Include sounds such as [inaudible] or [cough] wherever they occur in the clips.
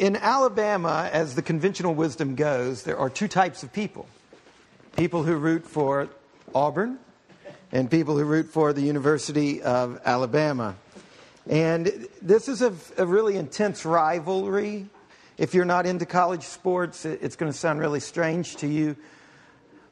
in Alabama, as the conventional wisdom goes, there are two types of people people who root for Auburn and people who root for the University of Alabama. And this is a, a really intense rivalry. If you're not into college sports, it's going to sound really strange to you.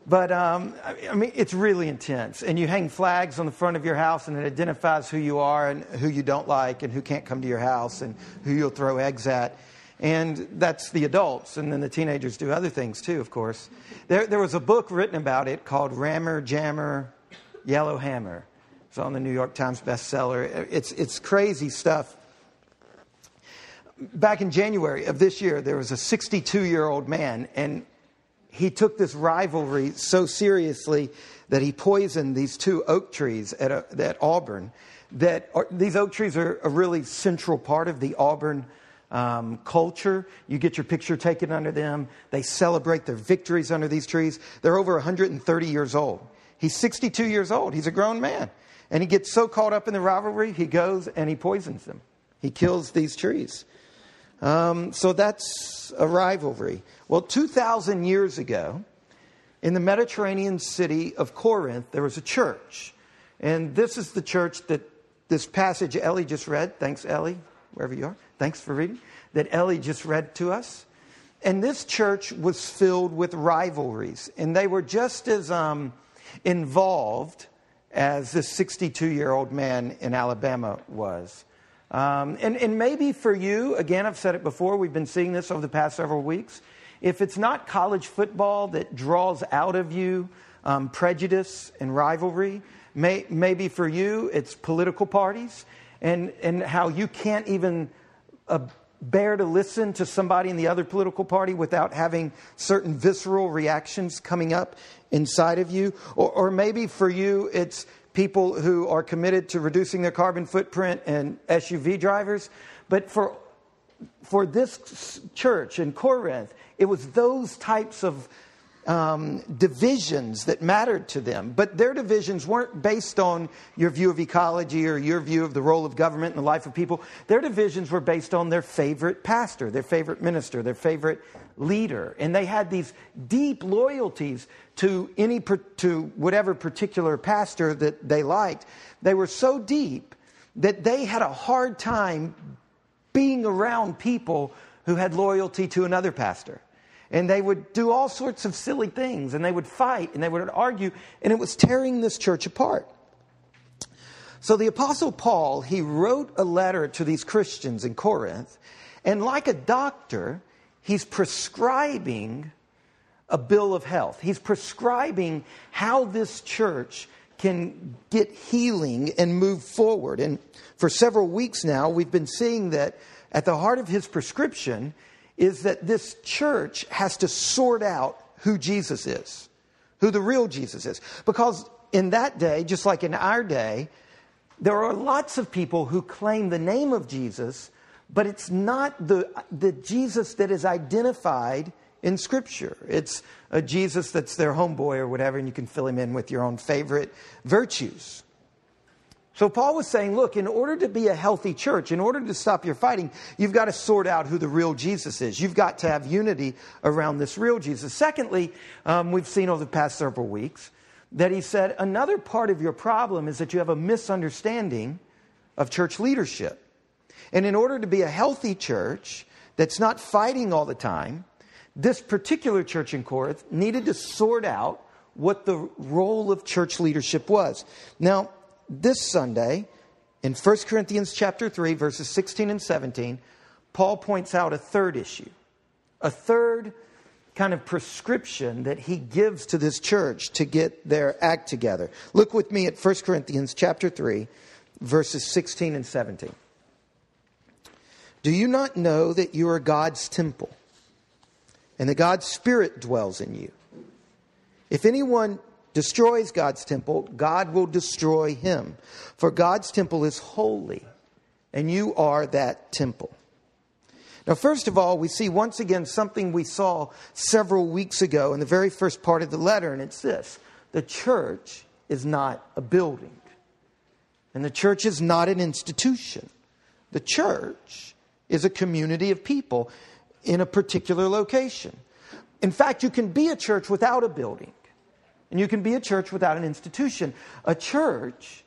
But um, I mean, it's really intense. And you hang flags on the front of your house, and it identifies who you are and who you don't like, and who can't come to your house, and who you'll throw eggs at. And that's the adults. And then the teenagers do other things too, of course. There, there was a book written about it called Rammer, Jammer, Yellow Hammer. It's on the New York Times bestseller. It's, it's crazy stuff. Back in January of this year, there was a 62 year old man, and he took this rivalry so seriously that he poisoned these two oak trees at, a, at Auburn. That are, these oak trees are a really central part of the Auburn um, culture. You get your picture taken under them. They celebrate their victories under these trees. They're over 130 years old. He's 62 years old. He's a grown man. And he gets so caught up in the rivalry, he goes and he poisons them. He kills these trees. Um, so that's a rivalry. Well, 2,000 years ago, in the Mediterranean city of Corinth, there was a church. And this is the church that this passage Ellie just read. Thanks, Ellie, wherever you are. Thanks for reading. That Ellie just read to us. And this church was filled with rivalries. And they were just as um, involved as this 62 year old man in Alabama was. Um, and, and maybe for you, again, I've said it before, we've been seeing this over the past several weeks. If it's not college football that draws out of you um, prejudice and rivalry, may, maybe for you it's political parties and, and how you can't even uh, bear to listen to somebody in the other political party without having certain visceral reactions coming up inside of you. Or, or maybe for you it's people who are committed to reducing their carbon footprint and SUV drivers. But for, for this church in Corinth, it was those types of um, divisions that mattered to them. But their divisions weren't based on your view of ecology or your view of the role of government in the life of people. Their divisions were based on their favorite pastor, their favorite minister, their favorite leader. And they had these deep loyalties to any to whatever particular pastor that they liked. They were so deep that they had a hard time being around people who had loyalty to another pastor. And they would do all sorts of silly things and they would fight and they would argue and it was tearing this church apart. So the apostle Paul, he wrote a letter to these Christians in Corinth and like a doctor, He's prescribing a bill of health. He's prescribing how this church can get healing and move forward. And for several weeks now, we've been seeing that at the heart of his prescription is that this church has to sort out who Jesus is, who the real Jesus is. Because in that day, just like in our day, there are lots of people who claim the name of Jesus, but it's not the, the Jesus that is identified in Scripture. It's a Jesus that's their homeboy or whatever, and you can fill him in with your own favorite virtues. So Paul was saying, look, in order to be a healthy church, in order to stop your fighting, you've got to sort out who the real Jesus is. You've got to have unity around this real Jesus. Secondly, um, we've seen over the past several weeks that he said another part of your problem is that you have a misunderstanding of church leadership. And in order to be a healthy church that's not fighting all the time, this particular church in Corinth needed to sort out what the role of church leadership was. Now, this Sunday, in 1 Corinthians chapter 3, verses 16 and 17, Paul points out a third issue, a third kind of prescription that he gives to this church to get their act together. Look with me at 1 Corinthians chapter 3, verses 16 and 17. Do you not know that you are God's temple and that God's Spirit dwells in you? If anyone destroys God's temple, God will destroy him. For God's temple is holy, and you are that temple. Now, first of all, we see once again something we saw several weeks ago in the very first part of the letter, and it's this the church is not a building, and the church is not an institution. The church is a community of people. in a particular location. In fact, you can be a church without a building, and you can be a church without an institution. A church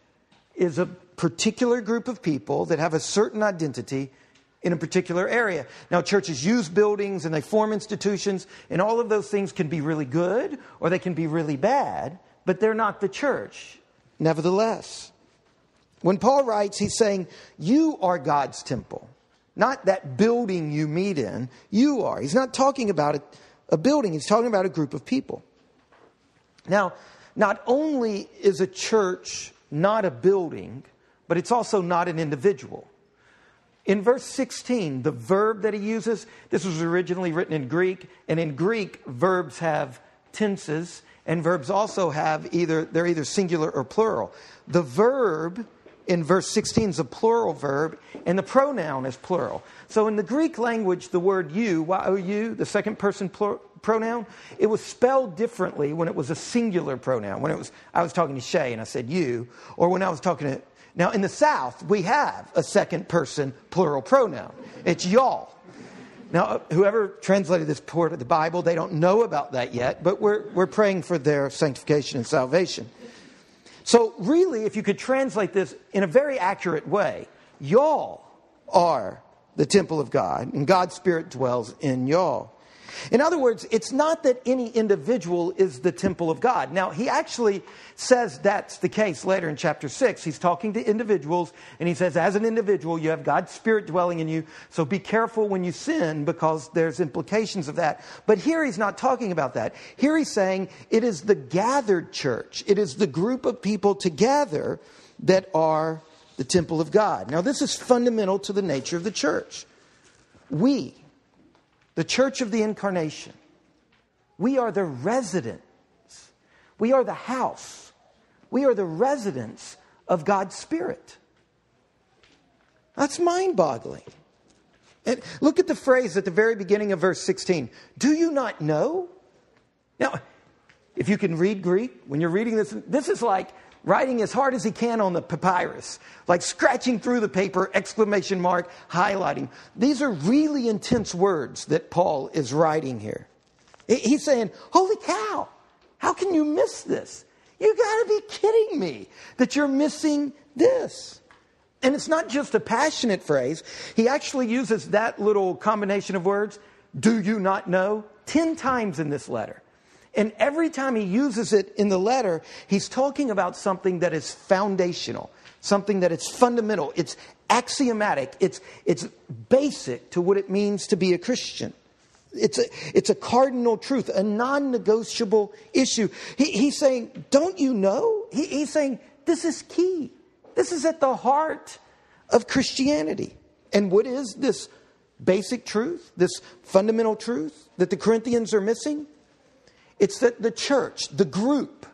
is a particular group of people that have a certain identity in a particular area. Now, churches use buildings and they form institutions, and all of those things can be really good or they can be really bad, but they're not the church, nevertheless. When Paul writes, he's saying, You are God's temple, not that building you meet in. You are. He's not talking about a, a building, he's talking about a group of people. Now, not only is a church not a building, but it's also not an individual. In verse 16, the verb that he uses, this was originally written in Greek, and in Greek, verbs have tenses, and verbs also have either, they're either singular or plural. The verb in verse 16 is a plural verb, and the pronoun is plural. So in the Greek language, the word you, Y-O-U, the second person plur- pronoun, it was spelled differently when it was a singular pronoun. When it was, I was talking to Shay and I said you, or when I was talking to now, in the South, we have a second person plural pronoun. It's y'all. Now, uh, whoever translated this part of the Bible, they don't know about that yet, but we're, we're praying for their sanctification and salvation. So, really, if you could translate this in a very accurate way, y'all are the temple of God, and God's Spirit dwells in y'all. In other words, it's not that any individual is the temple of God. Now, he actually says that's the case later in chapter 6. He's talking to individuals, and he says, as an individual, you have God's Spirit dwelling in you, so be careful when you sin because there's implications of that. But here he's not talking about that. Here he's saying it is the gathered church, it is the group of people together that are the temple of God. Now, this is fundamental to the nature of the church. We, the church of the incarnation. We are the residents. We are the house. We are the residents of God's Spirit. That's mind boggling. And look at the phrase at the very beginning of verse 16. Do you not know? Now, if you can read Greek, when you're reading this, this is like writing as hard as he can on the papyrus, like scratching through the paper, exclamation mark, highlighting. These are really intense words that Paul is writing here. He's saying, Holy cow, how can you miss this? You gotta be kidding me that you're missing this. And it's not just a passionate phrase, he actually uses that little combination of words, do you not know, 10 times in this letter. And every time he uses it in the letter, he's talking about something that is foundational, something that is fundamental. It's axiomatic. It's, it's basic to what it means to be a Christian. It's a, it's a cardinal truth, a non negotiable issue. He, he's saying, Don't you know? He, he's saying, This is key. This is at the heart of Christianity. And what is this basic truth, this fundamental truth that the Corinthians are missing? It's that the church, the group,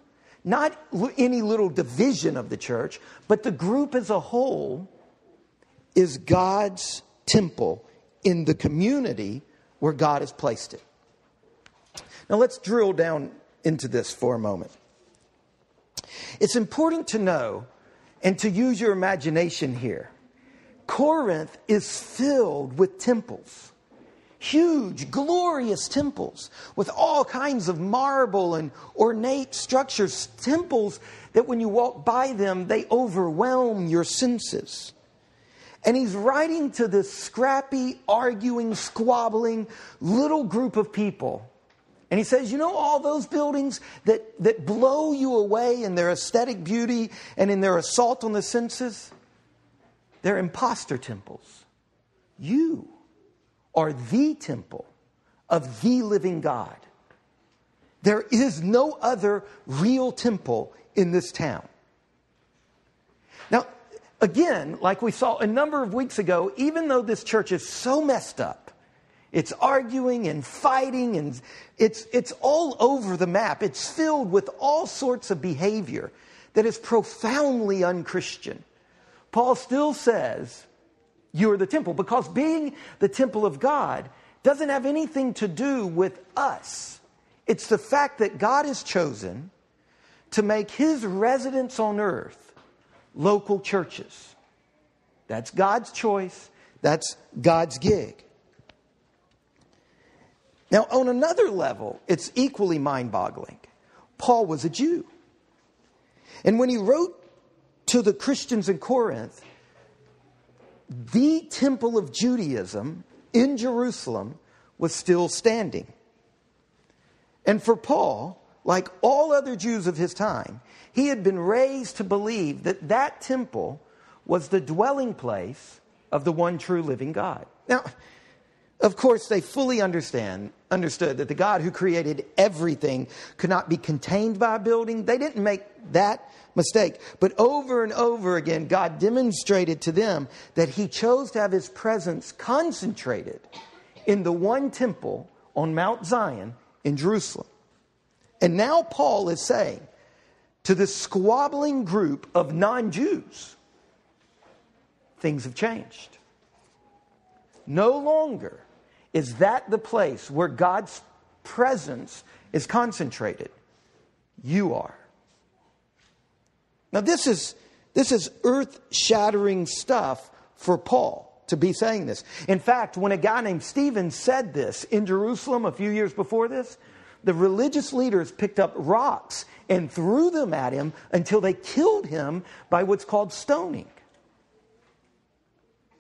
not any little division of the church, but the group as a whole is God's temple in the community where God has placed it. Now let's drill down into this for a moment. It's important to know and to use your imagination here. Corinth is filled with temples huge, glorious temples with all kinds of marble and ornate structures, temples that when you walk by them, they overwhelm your senses. And he's writing to this scrappy, arguing, squabbling little group of people. And he says, You know, all those buildings that, that blow you away in their aesthetic beauty and in their assault on the senses? They're impostor temples. You are the temple of the living God. There is no other real temple in this town. Now, again, like we saw a number of weeks ago, even though this church is so messed up, it's arguing and fighting and it's, it's all over the map. It's filled with all sorts of behavior that is profoundly unchristian. Paul still says, you are the temple. Because being the temple of God doesn't have anything to do with us. It's the fact that God has chosen to make his residence on earth local churches. That's God's choice. That's God's gig. Now, on another level, it's equally mind boggling. Paul was a Jew. And when he wrote to the Christians in Corinth, the temple of Judaism in Jerusalem was still standing. And for Paul, like all other Jews of his time, he had been raised to believe that that temple was the dwelling place of the one true living God. Now, of course, they fully understand, understood that the God who created everything could not be contained by a building. They didn't make that mistake. But over and over again, God demonstrated to them that He chose to have His presence concentrated in the one temple on Mount Zion in Jerusalem. And now Paul is saying to this squabbling group of non Jews, things have changed. No longer is that the place where God's presence is concentrated. You are. Now, this is, this is earth shattering stuff for Paul to be saying this. In fact, when a guy named Stephen said this in Jerusalem a few years before this, the religious leaders picked up rocks and threw them at him until they killed him by what's called stoning.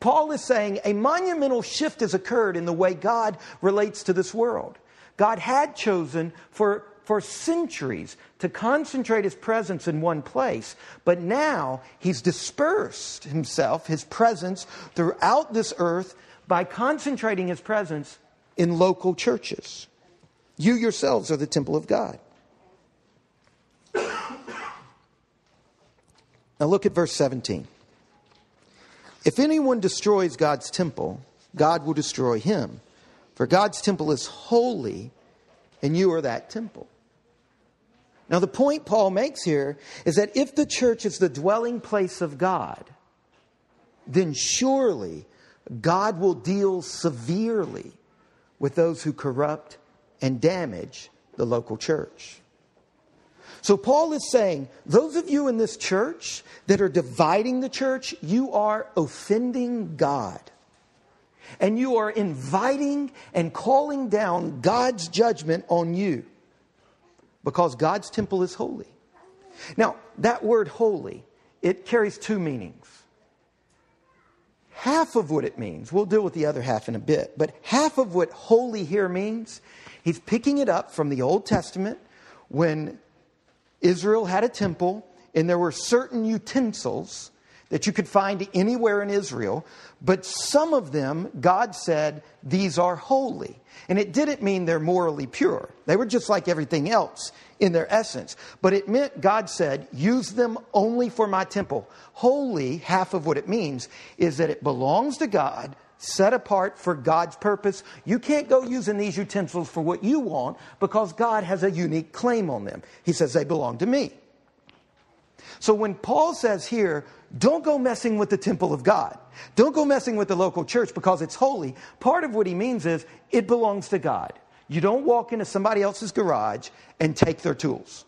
Paul is saying a monumental shift has occurred in the way God relates to this world. God had chosen for, for centuries to concentrate his presence in one place, but now he's dispersed himself, his presence, throughout this earth by concentrating his presence in local churches. You yourselves are the temple of God. Now look at verse 17. If anyone destroys God's temple, God will destroy him. For God's temple is holy, and you are that temple. Now, the point Paul makes here is that if the church is the dwelling place of God, then surely God will deal severely with those who corrupt and damage the local church. So Paul is saying, those of you in this church that are dividing the church, you are offending God. And you are inviting and calling down God's judgment on you because God's temple is holy. Now, that word holy, it carries two meanings. Half of what it means, we'll deal with the other half in a bit, but half of what holy here means, he's picking it up from the Old Testament when Israel had a temple, and there were certain utensils that you could find anywhere in Israel, but some of them, God said, these are holy. And it didn't mean they're morally pure. They were just like everything else in their essence. But it meant God said, use them only for my temple. Holy, half of what it means, is that it belongs to God, set apart for God's purpose. You can't go using these utensils for what you want because God has a unique claim on them. He says they belong to me. So when Paul says here, don't go messing with the temple of God, don't go messing with the local church because it's holy, part of what he means is it belongs to God. You don't walk into somebody else's garage and take their tools.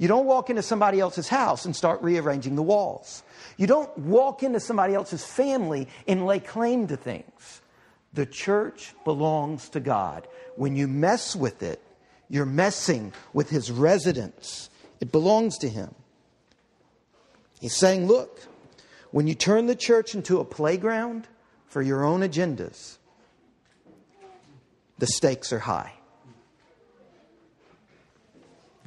You don't walk into somebody else's house and start rearranging the walls. You don't walk into somebody else's family and lay claim to things. The church belongs to God. When you mess with it, you're messing with his residence. It belongs to him. He's saying, look, when you turn the church into a playground for your own agendas, the stakes are high.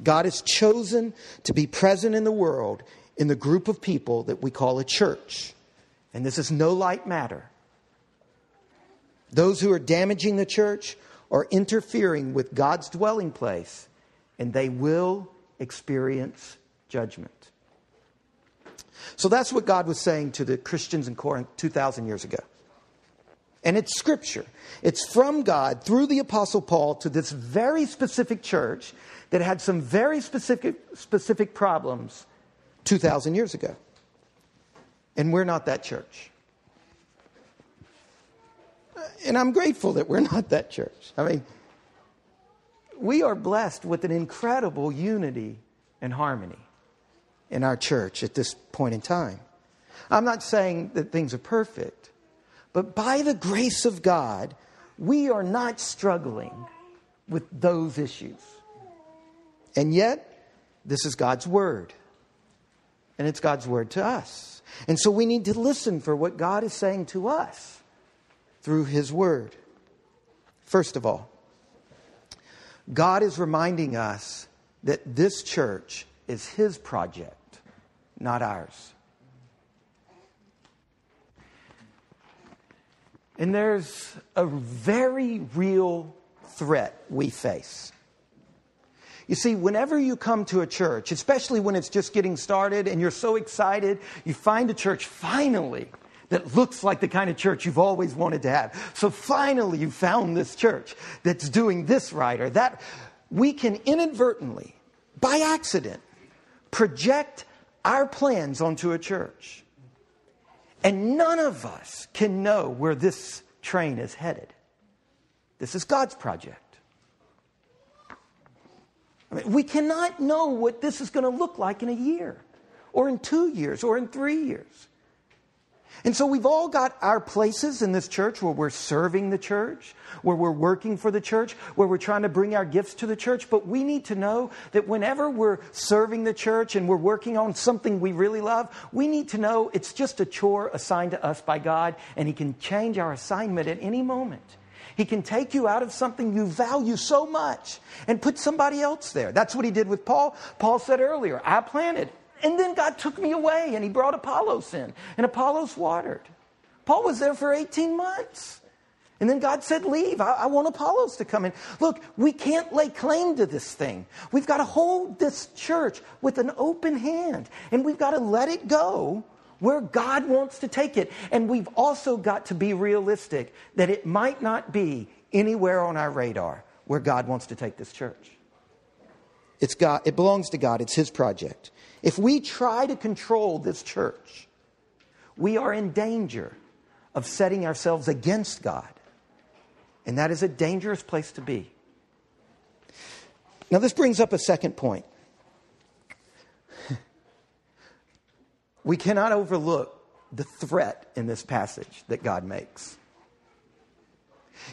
God has chosen to be present in the world in the group of people that we call a church. And this is no light matter. Those who are damaging the church are interfering with God's dwelling place, and they will experience judgment. So that's what God was saying to the Christians in Corinth 2,000 years ago. And it's scripture. It's from God through the Apostle Paul to this very specific church that had some very specific, specific problems 2,000 years ago. And we're not that church. And I'm grateful that we're not that church. I mean, we are blessed with an incredible unity and harmony in our church at this point in time. I'm not saying that things are perfect, but by the grace of God, we are not struggling with those issues. And yet, this is God's word. And it's God's word to us. And so we need to listen for what God is saying to us through his word. First of all, God is reminding us that this church is his project, not ours. And there's a very real threat we face. You see, whenever you come to a church, especially when it's just getting started and you're so excited, you find a church finally that looks like the kind of church you've always wanted to have. So finally, you found this church that's doing this right or that. We can inadvertently, by accident, project our plans onto a church. And none of us can know where this train is headed. This is God's project. I mean, we cannot know what this is going to look like in a year, or in two years, or in three years. And so we've all got our places in this church where we're serving the church, where we're working for the church, where we're trying to bring our gifts to the church. But we need to know that whenever we're serving the church and we're working on something we really love, we need to know it's just a chore assigned to us by God, and He can change our assignment at any moment. He can take you out of something you value so much and put somebody else there. That's what he did with Paul. Paul said earlier, I planted, and then God took me away and he brought Apollos in, and Apollos watered. Paul was there for 18 months. And then God said, Leave. I, I, want Apollos to come in. Look, we can't lay claim to this thing. We've got to hold this church with an open hand, and we've got to let it go where God wants to take it. And we've also got to be realistic that it might not be anywhere on our radar where God wants to take this church. It's God, it belongs to God, it's His project. If we try to control this church, we are in danger of setting ourselves against God. And that is a dangerous place to be. Now, this brings up a second point. [laughs] we cannot overlook the threat in this passage that God makes.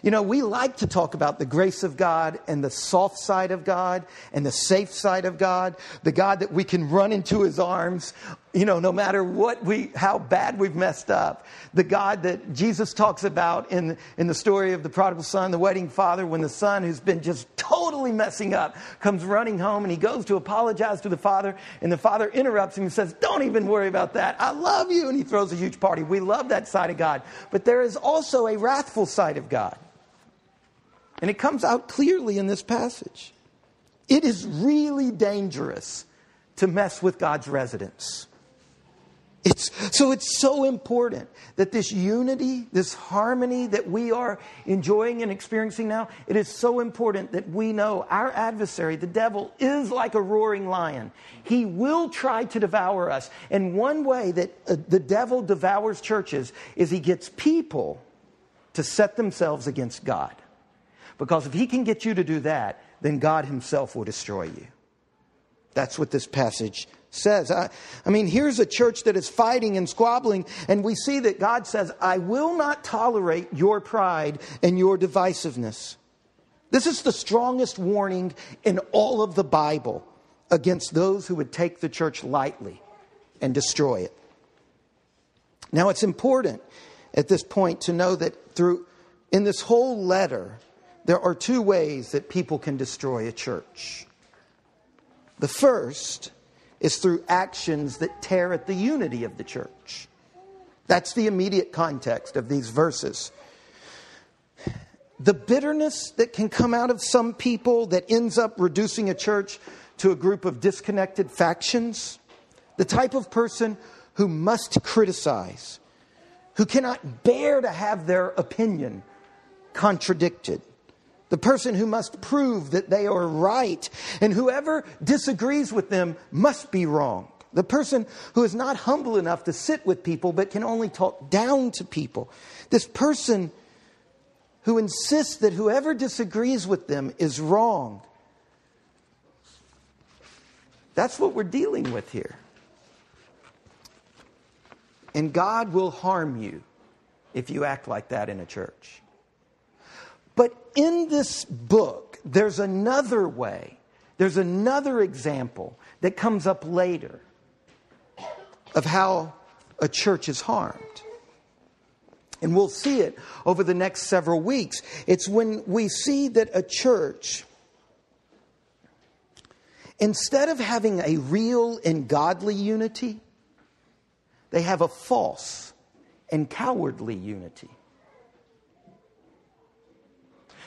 You know, we like to talk about the grace of God and the soft side of God and the safe side of God, the God that we can run into his arms, you know, no matter what we, how bad we've messed up. The God that Jesus talks about in, in the story of the prodigal son, the wedding father, when the son who's been just totally messing up comes running home and he goes to apologize to the father and the father interrupts him and says, don't even worry about that. I love you. And he throws a huge party. We love that side of God. But there is also a wrathful side of God. And it comes out clearly in this passage. It is really dangerous to mess with God's residence. It's, so it's so important that this unity, this harmony that we are enjoying and experiencing now, it is so important that we know our adversary, the devil, is like a roaring lion. He will try to devour us. And one way that uh, the devil devours churches is he gets people to set themselves against God. Because if he can get you to do that, then God himself will destroy you. That's what this passage says. I, I, mean, here's a church that is fighting and squabbling, and we see that God says, I will not tolerate your pride and your divisiveness. This is the strongest warning in all of the Bible against those who would take the church lightly and destroy it. Now, it's important at this point to know that through in this whole letter, there are two ways that people can destroy a church. The first is through actions that tear at the unity of the church. That's the immediate context of these verses. The bitterness that can come out of some people that ends up reducing a church to a group of disconnected factions. The type of person who must criticize, who cannot bear to have their opinion contradicted the person who must prove that they are right, and whoever disagrees with them must be wrong. The person who is not humble enough to sit with people but can only talk down to people. This person who insists that whoever disagrees with them is wrong. That's what we're dealing with here. And God will harm you if you act like that in a church. But in this book, there's another way, there's another example that comes up later of how a church is harmed. And we'll see it over the next several weeks. It's when we see that a church, instead of having a real and godly unity, they have a false and cowardly unity.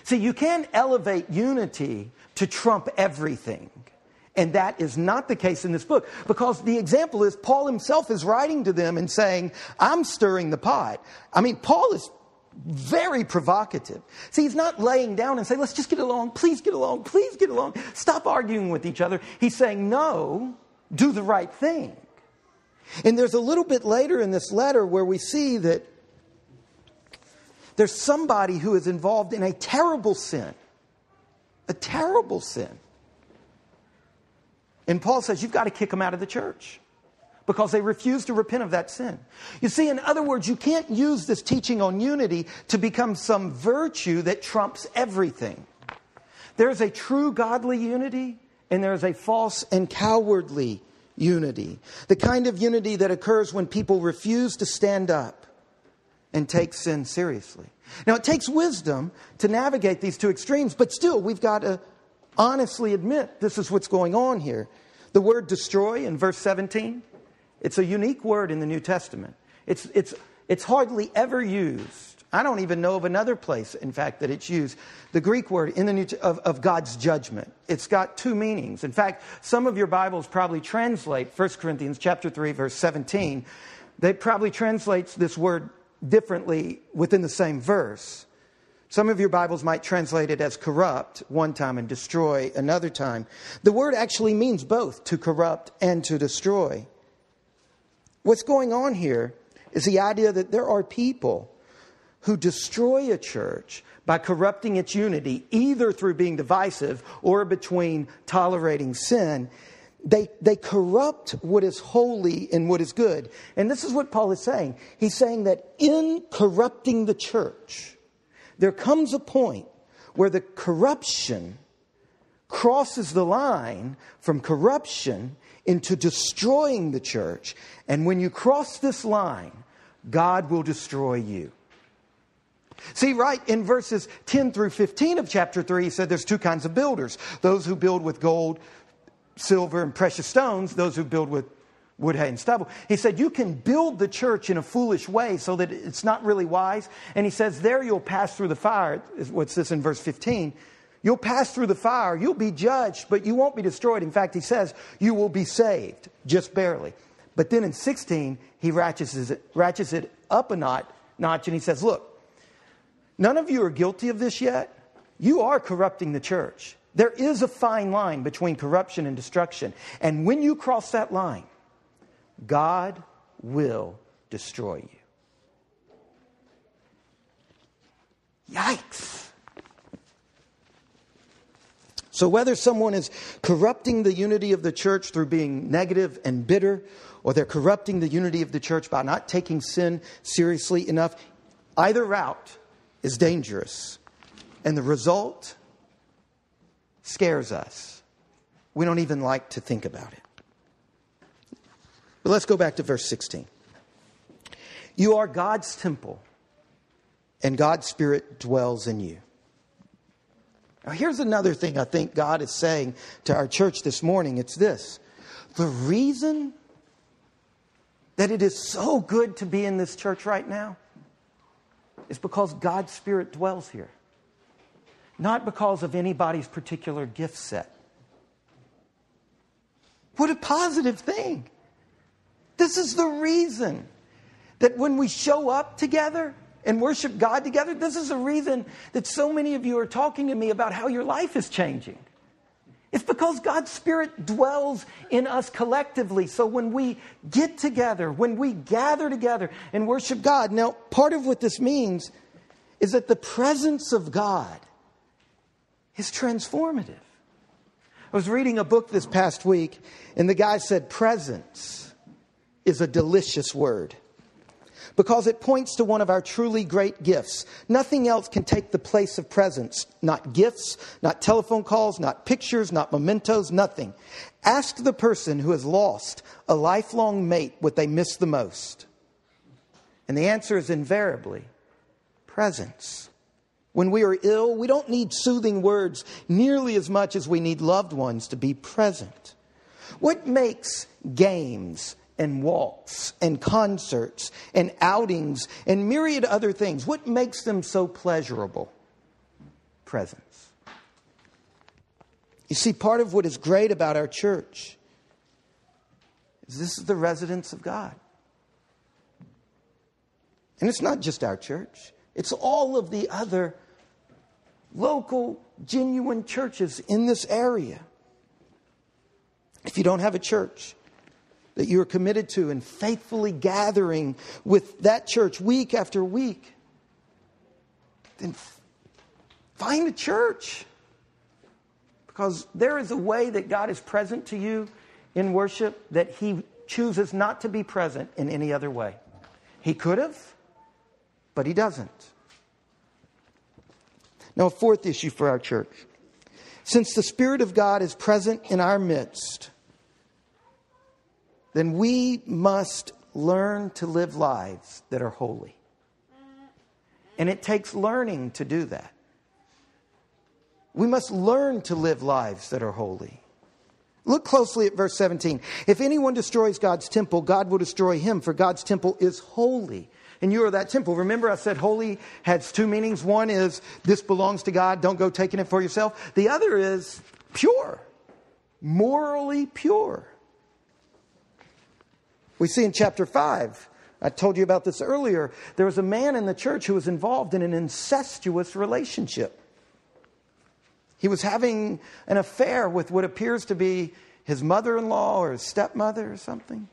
See, you can elevate unity to trump everything. And that is not the case in this book because the example is Paul himself is writing to them and saying, I'm stirring the pot. I mean, Paul is very provocative. See, he's not laying down and saying, let's just get along, please get along, please get along, stop arguing with each other. He's saying, no, do the right thing. And there's a little bit later in this letter where we see that there's somebody who is involved in a terrible sin. A terrible sin. And Paul says, you've got to kick them out of the church because they refuse to repent of that sin. You see, in other words, you can't use this teaching on unity to become some virtue that trumps everything. There's a true godly unity, and there's a false and cowardly unity. The kind of unity that occurs when people refuse to stand up and take sin seriously. Now, it takes wisdom to navigate these two extremes, but still, we've got to honestly admit this is what's going on here. The word destroy in verse 17, it's a unique word in the New Testament. It's, it's, it's hardly ever used. I don't even know of another place, in fact, that it's used. The Greek word in the New, of, of God's judgment. It's got two meanings. In fact, some of your Bibles probably translate 1 Corinthians chapter 3, verse 17. They probably translates this word differently within the same verse. Some of your Bibles might translate it as corrupt one time and destroy another time. The word actually means both to corrupt and to destroy. What's going on here is the idea that there are people who destroy a church by corrupting its unity, either through being divisive or between tolerating sin they, they corrupt what is holy and what is good. And this is what Paul is saying. He's saying that in corrupting the church, there comes a point where the corruption crosses the line from corruption into destroying the church. And when you cross this line, God will destroy you. See, right in verses 10 through 15 of chapter 3, he said there's two kinds of builders those who build with gold, silver and precious stones, those who build with wood, hay, and stubble. He said, You can build the church in a foolish way so that it's not really wise. And he says, There you'll pass through the fire. What's this in verse 15? You'll pass through the fire. You'll be judged, but you won't be destroyed. In fact, he says, You will be saved, just barely. But then in 16, he ratchets it, ratchets it up a notch, notch and he says, Look, none of you are guilty of this yet. You are corrupting the church. There is a fine line between corruption and destruction. And when you cross that line, God will destroy you. Yikes. So, whether someone is corrupting the unity of the church through being negative and bitter, or they're corrupting the unity of the church by not taking sin seriously enough, either route is dangerous. And the result scares us. We don't even like to think about it. But let's go back to verse 16. You are God's temple, and God's Spirit dwells in you. Now, here's another thing I think God is saying to our church this morning it's this the reason that it is so good to be in this church right now is because God's Spirit dwells here not because of anybody's particular gift set. What a positive thing. This is the reason that when we show up together and worship God together, this is the reason that so many of you are talking to me about how your life is changing. It's because God's Spirit dwells in us collectively. So when we get together, when we gather together and worship God, now part of what this means is that the presence of God is transformative. I was reading a book this past week, and the guy said, Presence is a delicious word. because it points to one of our truly great gifts. Nothing else can take the place of presence. Not gifts, not telephone calls, not pictures, not mementos, nothing. Ask the person who has lost a lifelong mate what they miss the most. And the answer is invariably presence. When we are ill, we don't need soothing words nearly as much as we need loved ones to be present. What makes games and walks and concerts and outings and myriad other things. What makes them so pleasurable? Presence. You see, part of what is great about our church is this is the residence of God. And it's not just our church, it's all of the other local, genuine churches in this area. If you don't have a church, that you are committed to and faithfully gathering with that church week after week, then find a church. Because there is a way that God is present to you in worship that He chooses not to be present in any other way. He could have, but He doesn't. Now, a fourth issue for our church. Since the Spirit of God is present in our midst, then we must learn to live lives that are holy. And it takes learning to do that. We must learn to live lives that are holy. Look closely at verse 17. If anyone destroys God's temple, God will destroy him, for God's temple is holy. And you are that temple. Remember, I said holy has two meanings. One is this belongs to God, don't go taking it for yourself. The other is pure, morally pure. We see in chapter 5, I told you about this earlier, there was a man in the church who was involved in an incestuous relationship. He was having an affair with what appears to be his mother in law or his stepmother or something.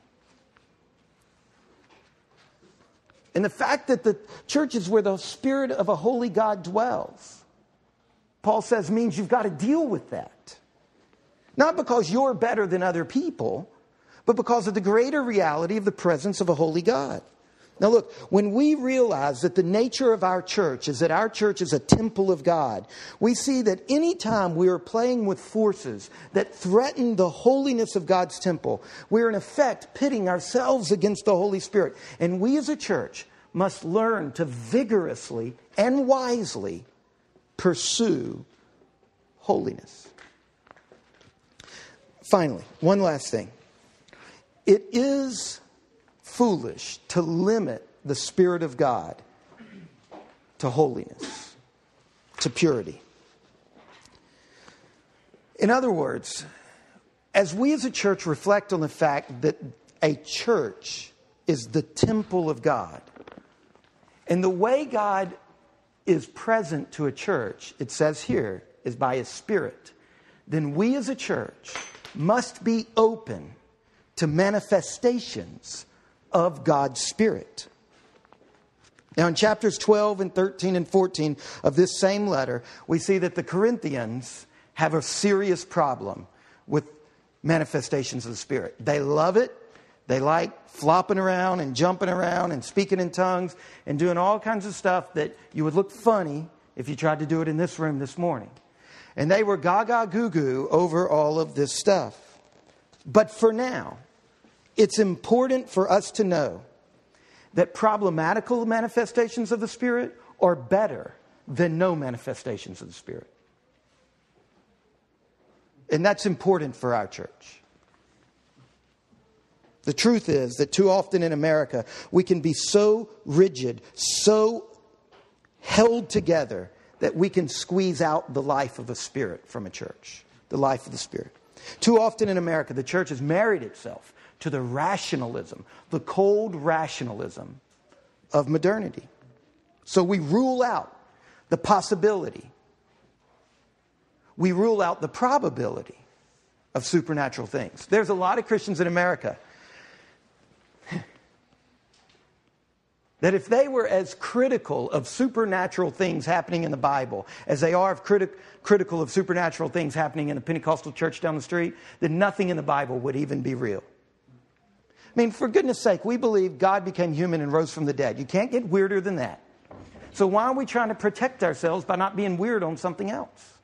And the fact that the church is where the Spirit of a holy God dwells, Paul says, means you've got to deal with that. Not because you're better than other people, but because of the greater reality of the presence of a holy God. Now, look, when we realize that the nature of our church is that our church is a temple of God, we see that anytime we are playing with forces that threaten the holiness of God's temple, we're in effect pitting ourselves against the Holy Spirit. And we as a church must learn to vigorously and wisely pursue holiness. Finally, one last thing. It is foolish to limit the Spirit of God to holiness, to purity. In other words, as we as a church reflect on the fact that a church is the temple of God, and the way God is present to a church, it says here, is by His Spirit, then we as a church must be open to manifestations of God's Spirit. Now, in chapters 12 and 13 and 14 of this same letter, we see that the Corinthians have a serious problem with manifestations of the Spirit. They love it. They like flopping around and jumping around and speaking in tongues and doing all kinds of stuff that you would look funny if you tried to do it in this room this morning. And they were gaga goo goo over all of this stuff. But for now, it's important for us to know that problematical manifestations of the Spirit are better than no manifestations of the Spirit. And that's important for our church. The truth is that too often in America, we can be so rigid, so held together, that we can squeeze out the life of the spirit from a church, the life of the Spirit. Too often in America, the church has married itself to the rationalism, the cold rationalism of modernity. So we rule out the possibility, we rule out the probability of supernatural things. There's a lot of Christians in America that if they were as critical of supernatural things happening in the Bible as they are of criti- critical of supernatural things happening in the Pentecostal church down the street, then nothing in the Bible would even be real. I mean, for goodness sake, we believe God became human and rose from the dead. You can't get weirder than that. So why are we trying to protect ourselves by not being weird on something else?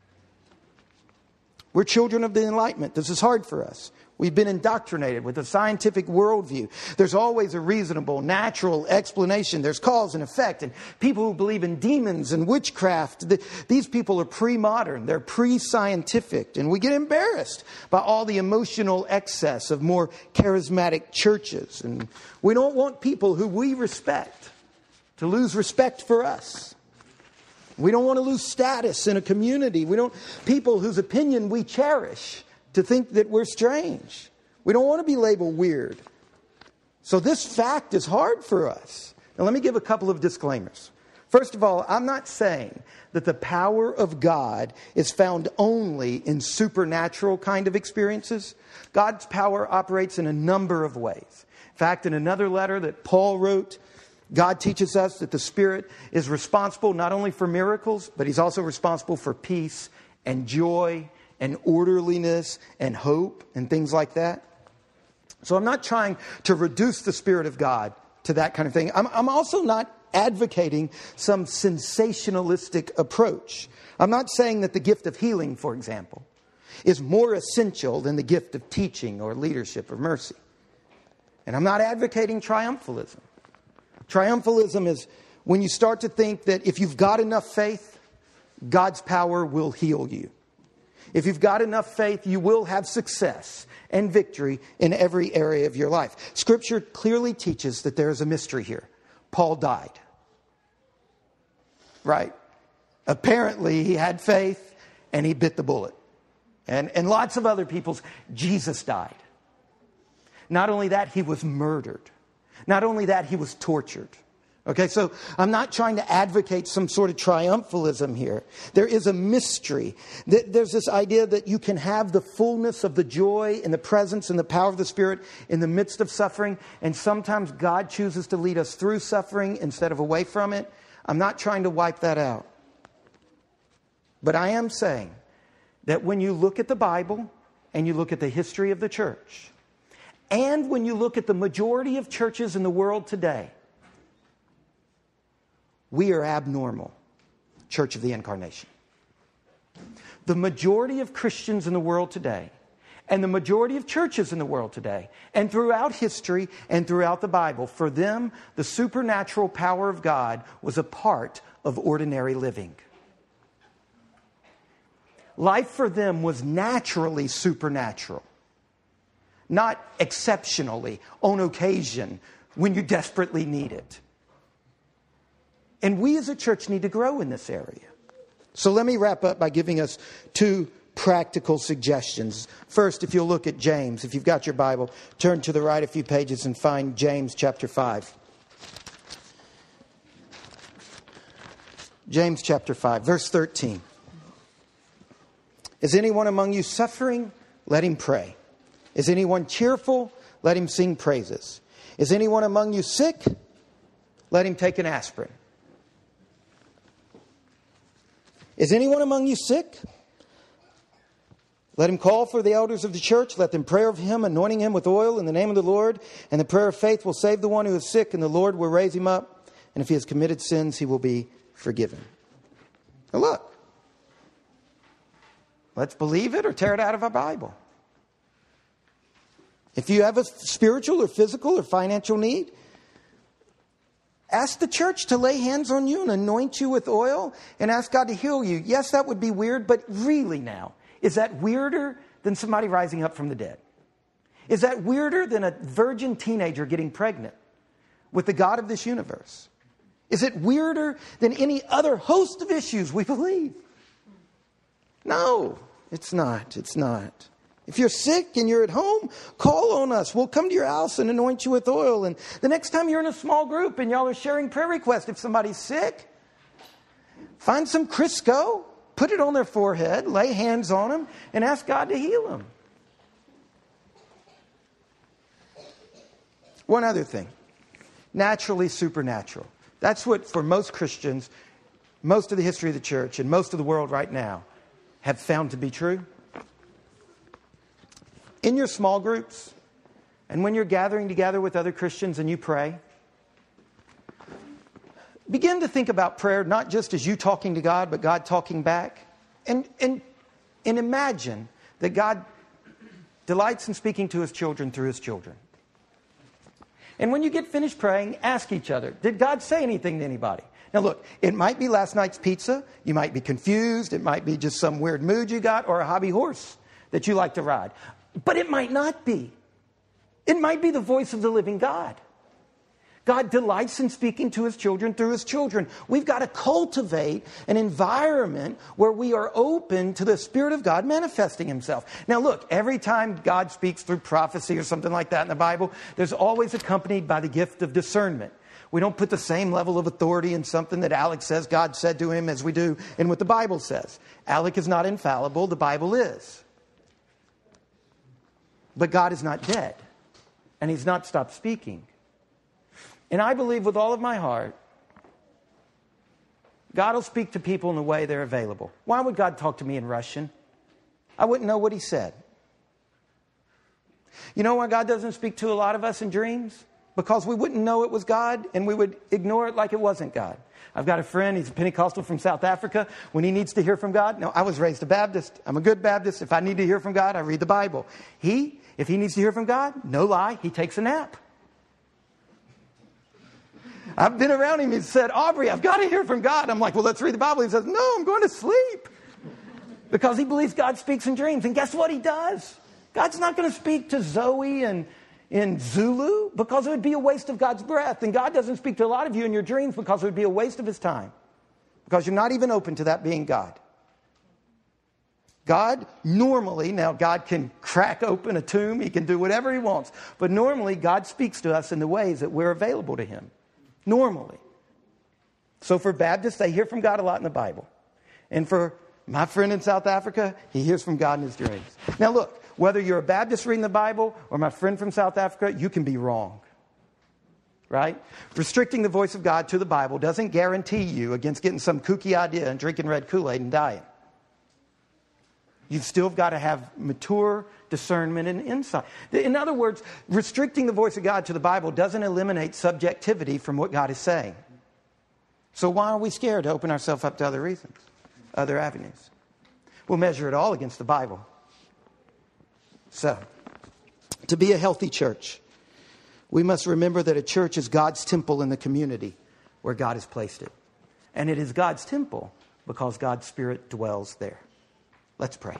We're children of the Enlightenment. This is hard for us. We've been indoctrinated with a scientific worldview. There's always a reasonable, natural explanation. There's cause and effect. And people who believe in demons and witchcraft, the, these people are pre modern. They're pre scientific. And we get embarrassed by all the emotional excess of more charismatic churches. And we don't want people who we respect to lose respect for us. We don't want to lose status in a community. We don't people whose opinion we cherish to think that we're strange. We don't want to be labeled weird. So this fact is hard for us. Now let me give a couple of disclaimers. First of all, I'm not saying that the power of God is found only in supernatural kind of experiences. God's power operates in a number of ways. In fact, in another letter that Paul wrote, God teaches us that the Spirit is responsible not only for miracles, but He's also responsible for peace and joy and orderliness and hope and things like that. So I'm not trying to reduce the Spirit of God to that kind of thing. I'm, I'm also not advocating some sensationalistic approach. I'm not saying that the gift of healing, for example, is more essential than the gift of teaching or leadership or mercy. And I'm not advocating triumphalism. Triumphalism is when you start to think that if you've got enough faith, God's power will heal you. If you've got enough faith, you will have success and victory in every area of your life. Scripture clearly teaches that there is a mystery here. Paul died. Right? Apparently, he had faith and he bit the bullet. And, and lots of other people's, Jesus died. Not only that, he was murdered. Not only that, he was tortured. Okay, so I'm not trying to advocate some sort of triumphalism here. There is a mystery. There's this idea that you can have the fullness of the joy and the presence and the power of the Spirit in the midst of suffering, and sometimes God chooses to lead us through suffering instead of away from it. I'm not trying to wipe that out. But I am saying that when you look at the Bible and you look at the history of the church, and when you look at the majority of churches in the world today, we are abnormal, Church of the Incarnation. The majority of Christians in the world today, and the majority of churches in the world today, and throughout history and throughout the Bible, for them, the supernatural power of God was a part of ordinary living. Life for them was naturally supernatural, not exceptionally, on occasion, when you desperately need it. And we as a church need to grow in this area. So let me wrap up by giving us two practical suggestions. First, if you'll look at James, if you've got your Bible, turn to the right a few pages and find James chapter 5. James chapter 5, verse 13. Is anyone among you suffering? Let him pray. Is anyone cheerful? Let him sing praises. Is anyone among you sick? Let him take an aspirin. Is anyone among you sick? Let him call for the elders of the church. Let them pray over him, anointing him with oil in the name of the Lord. And the prayer of faith will save the one who is sick, and the Lord will raise him up. And if he has committed sins, he will be forgiven. Now, look. Let's believe it or tear it out of our Bible. If you have a spiritual or physical or financial need, Ask the church to lay hands on you and anoint you with oil and ask God to heal you. Yes, that would be weird, but really now, is that weirder than somebody rising up from the dead? Is that weirder than a virgin teenager getting pregnant with the God of this universe? Is it weirder than any other host of issues we [laughs] believe? No, it's not. It's not. If you're sick and you're at home, call on us. We'll come to your house and anoint you with oil. And the next time you're in a small group and y'all are sharing prayer requests, if somebody's sick, find some Crisco, put it on their forehead, lay hands on them, and ask God to heal them. One other thing naturally supernatural. That's what, for most Christians, most of the history of the church and most of the world right now have found to be true in your small groups, And when you're gathering together with other Christians and you pray, begin to think about prayer not just as you talking to God, but God talking back. And, and, and imagine that God delights in speaking to his children through his children. And when you get finished praying, ask each other Did God say anything to anybody? Now, look, it might be last night's pizza. You might be confused. It might be just some weird mood you got or a hobby horse that you like to ride. But it might not be. It might be the voice of the living God. God delights in speaking to his children through his children. We've got to cultivate an environment where we are open to the Spirit of God manifesting himself. Now, look, every time God speaks through prophecy or something like that in the Bible, there's always accompanied by the gift of discernment. We don't put the same level of authority in something that Alec says God said to him as we do in what the Bible says. Alec is not infallible, the Bible is. But God is not dead, and he's not stopped speaking. And I believe with all of my heart, God will speak to people in the way they're available. Why would God talk to me in Russian? I wouldn't know what he said. You know why God doesn't speak to a lot of us in dreams? Because we wouldn't know it was God and we would ignore it like it wasn't God. I've got a friend, he's a Pentecostal from South Africa. When he needs to hear from God, no, I was raised a Baptist. I'm a good Baptist. If I need to hear from God, I read the Bible. He, if he needs to hear from God, no lie, he takes a nap. I've been around him. He said, Aubrey, I've got to hear from God. I'm like, well, let's read the Bible. He says, no, I'm going to sleep. Because he believes God speaks in dreams. And guess what he does? God's not going to speak to Zoe and in Zulu because it would be a waste of God's breath. And God doesn't speak to a lot of you in your dreams because it would be a waste of his time. Because you're not even open to that being God. God normally, now God can crack open a tomb, he can do whatever he wants, but normally God speaks to us in the ways that we're available to him normally. So for Baptists, they hear from God a lot in the Bible. And for my friend in South Africa, he hears from God in his dreams. Now, look, whether you're a Baptist reading the Bible or my friend from South Africa, you can be wrong. Right? Restricting the voice of God to the Bible doesn't guarantee you against getting some kooky idea and drinking red Kool Aid and dying. You've still got to have mature discernment and insight. In other words, restricting the voice of God to the Bible doesn't eliminate subjectivity from what God is saying. So why are we scared to open ourselves up to other reasons, other avenues? We'll measure it all against the Bible. So, to be a healthy church, we must remember that a church is God's temple in the community where God has placed it. And it is God's temple because God's Spirit dwells there. Let's pray.